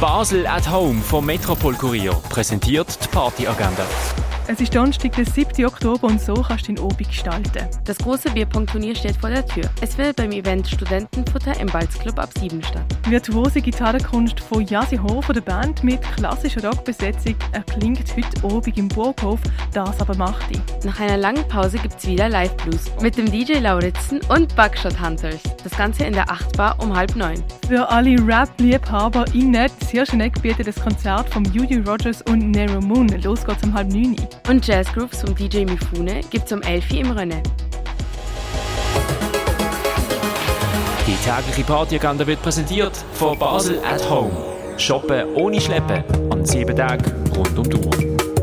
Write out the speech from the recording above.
Basel at Home vom Metropol Kurier präsentiert die Partyagenda. Es ist Donnerstag, der 7. Oktober und so kannst du deinen Obig gestalten. Das große Bierpong-Turnier steht vor der Tür. Es findet beim Event Studentenfutter im Balzclub ab 7 statt. Virtuose Gitarrenkunst von Jasi Hofer der Band mit klassischer Rockbesetzung erklingt heute Obig im Burghof, das aber macht die. Nach einer langen Pause gibt es wieder Live-Blues mit dem DJ Lauritzen und Buckshot Hunters. Das Ganze in der 8 Bar um halb neun. Für alle Rap-Liebhaber in Net, sehr schön bietet das Konzert von Judy Rogers und Nero Moon. Los geht's um halb neun. Und Jazzgrooves vom DJ Mifune gibt's um 11 Uhr im Rennen. Die tägliche Partyagenda wird präsentiert von Basel at Home. Shoppen ohne Schleppen an sieben Tagen rund um die Uhr.